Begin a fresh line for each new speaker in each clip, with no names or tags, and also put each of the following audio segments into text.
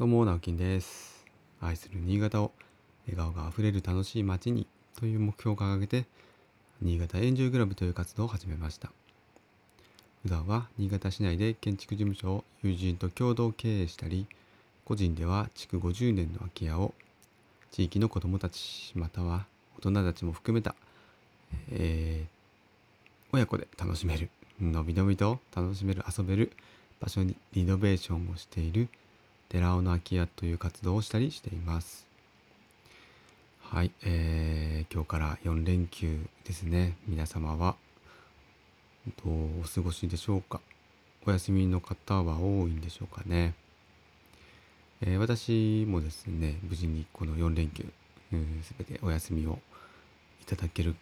どうも、直樹です。愛する新潟を笑顔があふれる楽しい街にという目標を掲げて、新潟エンジョイクラブという活動を始めました。普段は新潟市内で建築事務所を友人と共同経営したり、個人では築50年の空き家を地域の子どもたちまたは大人たちも含めた、えー親子で楽しめるのびのびと楽しめる遊べる場所にリノベーションをしている寺尾の空き家という活動をしたりしています。はい、えー今日から4連休ですね。皆様はどうお過ごしでしょうか？お休みの方は多いんでしょうかね、えー私もですね無事にこの4連休すべてお休みをいただける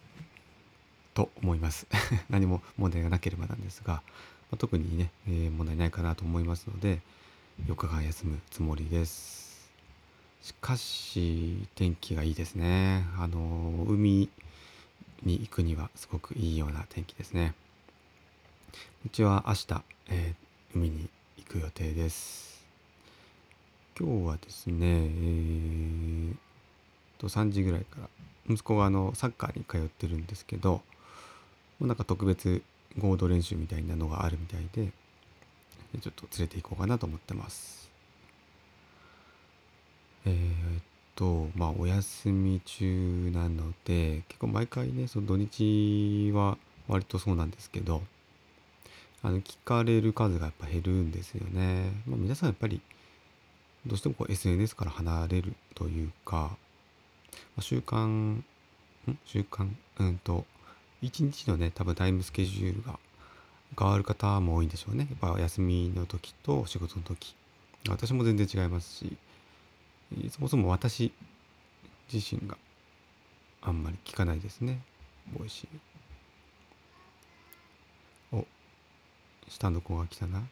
と思います。何も問題がなければなんですが、まあ特にね、えー問題ないかなと思いますので4日間休むつもりです。しかし天気がいいですね。あの海に行くにはすごくいいような天気ですね。うちは明日、えー海に行く予定です。今日はですねえーと3時ぐらいから息子があのサッカーに通ってるんですけどなんか特別合同練習みたいなのがあるみたいでちょっと連れて行こうかなと思ってます。えーっとまあお休み中なので結構毎回ねその土日は割とそうなんですけどあの聞かれる数がやっぱ減るんですよね、まあ、皆さんやっぱりどうしてもこう SNS から離れるというか、まあ習慣ん？習慣うんと一日のね多分タイムスケジュールが変わる方も多いんでしょうね。やっぱ休みの時と仕事の時。私も全然違いますしそもそも私自身があんまり聞かないですね。 Voicy。お下の子が来たな。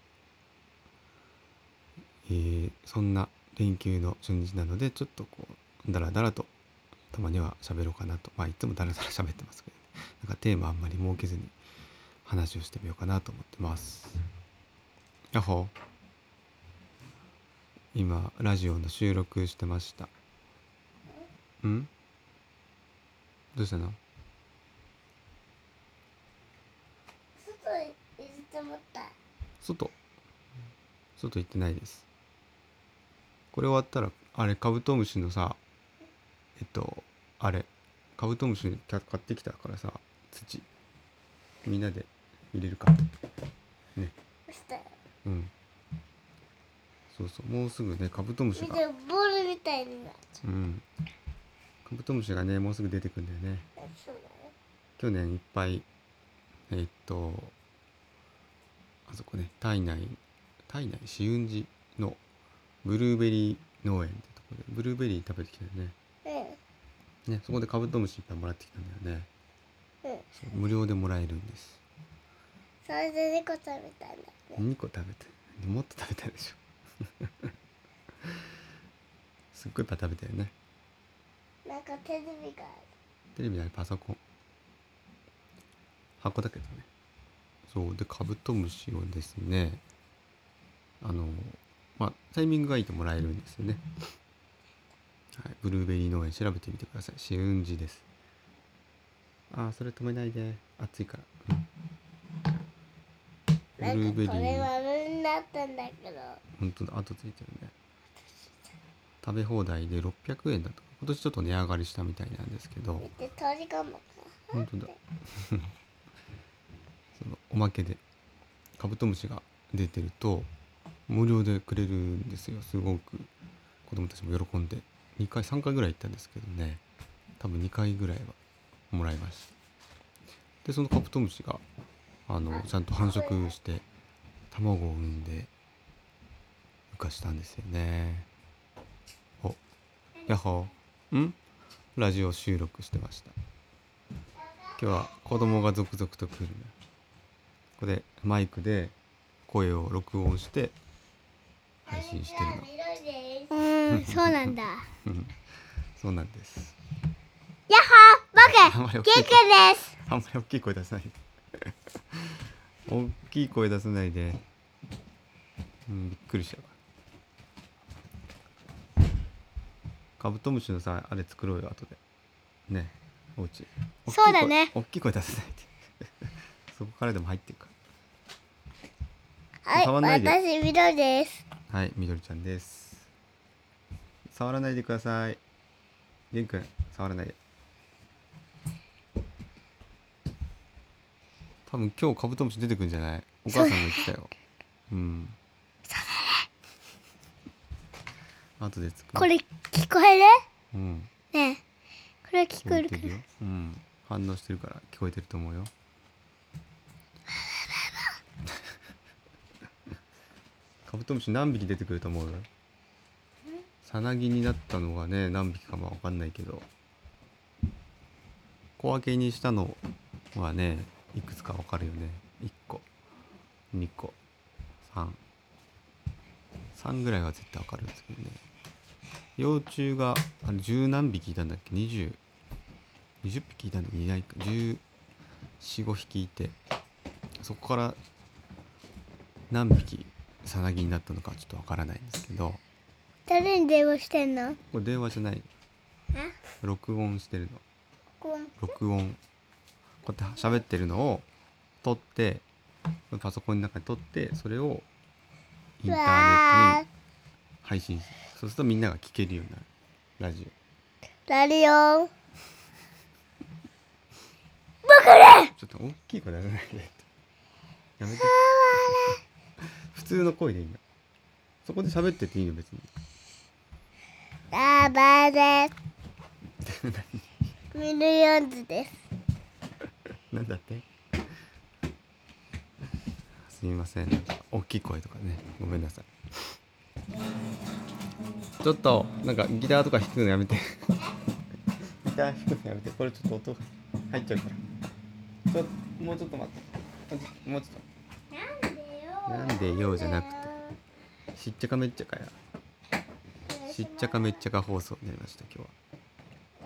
えーそんな連休の初日なのでちょっとこうだらだらとたまには喋ろうかなと。まあいつもだらだら喋ってますけど、なんかテーマあんまり設けずに。話をしてみようかなと思ってます。やっほー今ラジオの収録してました。ん？どうしたの？
外に入れてもった。
外？外行ってないです。これ終わったらあれカブトムシのさえっとあれカブトムシ買ってきたからさ土。みんなで入れるかね。
したよ
うん。そうそう。もうすぐねカブトムシが。
ボールみたいになっち
う。ん。カブトムシがねもうすぐ出てくんだよね。
ゃうそうだね。
去年いっぱいえっとあそこね体内体内？紫雲寺のブルーベリー農園ってところでブルーベリー食べてきたよね。
うん。
ねそこでカブトムシいっぱいもらってきたんだよね。
うん。
無料でもらえるんです
それで猫食べたんだね
2個食べてもっと食べたでしょ。すっごいいっぱい食べたよね。
なんかテレビがあ
テレビじゃないパソコン。箱だけどね。そうでカブトムシをですねあのまあタイミングがいいともらえるんですよね。はいブルーベリー農園調べてみてください。紫雲寺です。あーそれ止めないで。暑いから、うんブル
る
ーベリ
なんかこれになったんだけど。
本当だ後ついてるね。食べ放題で600円だと。今年ちょっと値上がりしたみたいなんですけど。
見て鳥がもか。
本当だ。そのおまけでカブトムシが出てると無料でくれるんですよ。すごく。子供たちも喜んで。2回3回ぐらい行ったんですけどね。多分2回ぐらいはもらいました。でそのカブトムシがあのちゃんと繁殖して卵を産んで孵化したんですよね。おやっほー。ん？ラジオ収録してました。今日は子供が続々と来る。ねここでマイクで声を録音して配信してる
うんそうなんだ。
そうなんです。
やっほー。僕ケイくんです。
あんまり大きい声出さない。で大きい声出さないで。うんびっくりしちゃうカブトムシのさあれ作ろうよ後で。ねおうち
そうだね。
大きい声出さないで。そこからでも入ってるか
はい
触んないで。
私緑です。
らはいみどりちゃんです。触らないでください。げんくん触らないで多分今日カブトムシ出てくるんじゃない？お母さんが言ってたよ。うん。後で作る。
これ聞こえる？
うん。
ねえ。これ聞こえるかな？
聞こえてるよ。うん。反応してるから聞こえてると思うよ。カブトムシ何匹出てくると思う？さなぎになったのがね何匹かもわかんないけど。小分けにしたのはねいくつかわかるよね。1個2個33ぐらいは絶対わかるんですけどね。幼虫があれ十何匹いたんだっけ？20 20匹いたんだっけ？いないか。1415匹いて。そこから何匹さなぎになったのかちょっとわからないんですけど。
誰に電話してんの？
これ電話じゃない。
え？
録音してるの。録音こうやって喋ってるのを撮ってパソコンの中に撮ってそれをインターネット
わ
に配信する。そうするとみんなが聞けるようになる。ラジ
ーラリオ
ちょっと大きい声出さないで。やめて。普通の声でいいの。そこで喋ってていいの別に。
ラバーです。ミルヨンズです
なんだって？すみません。なんか大きい声とかね。ごめんなさい。ちょっとなんかギターとか弾くのやめて。ギター弾くのやめて。これちょっと音入っちゃうから。ちょもうちょっと待って。もうちょっ
なんでよ。
なんでよじゃなくて。としっちゃかめっちゃかや。しっちゃかめっちゃか放送になりました今日は。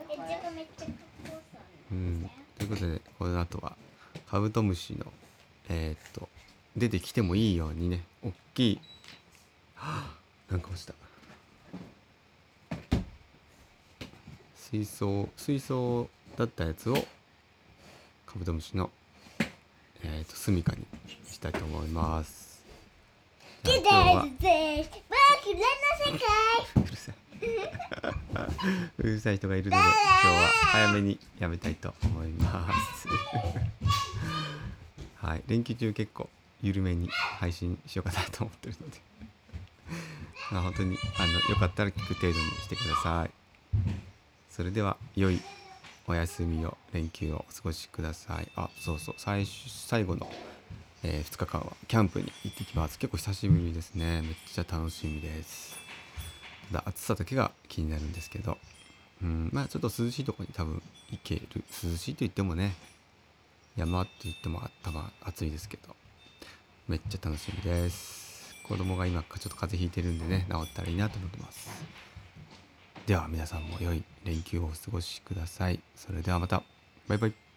めっちゃめっちゃかっこよさ
うん、ということでこの後はカブトムシのえーっと出てきてもいいようにね大きいはあ なんか落ちた。水槽水槽だったやつをカブトムシのえーっと住処にしたいと思います。今日は。うるさい うるさい人がいるので今日は早めにやめたいと思います。はい。連休中結構緩めに配信しようかなと思ってるので。まあ本当にあのよかったら聞く程度にしてください。それでは良いお休みを連休をお過ごしください。あそうそう。最最後の、え2日間はキャンプに行ってきます。結構久しぶりですね。めっちゃ楽しみです。だ暑さだけが気になるんですけど。うんまあちょっと涼しいとこに多分行ける。涼しいと言ってもね山って言っても多分暑いですけど。めっちゃ楽しみです。子供が今ちょっと風邪ひいてるんでね治ったらいいなと思ってます。では皆さんも良い連休をお過ごしください。それではまた。バイバイ。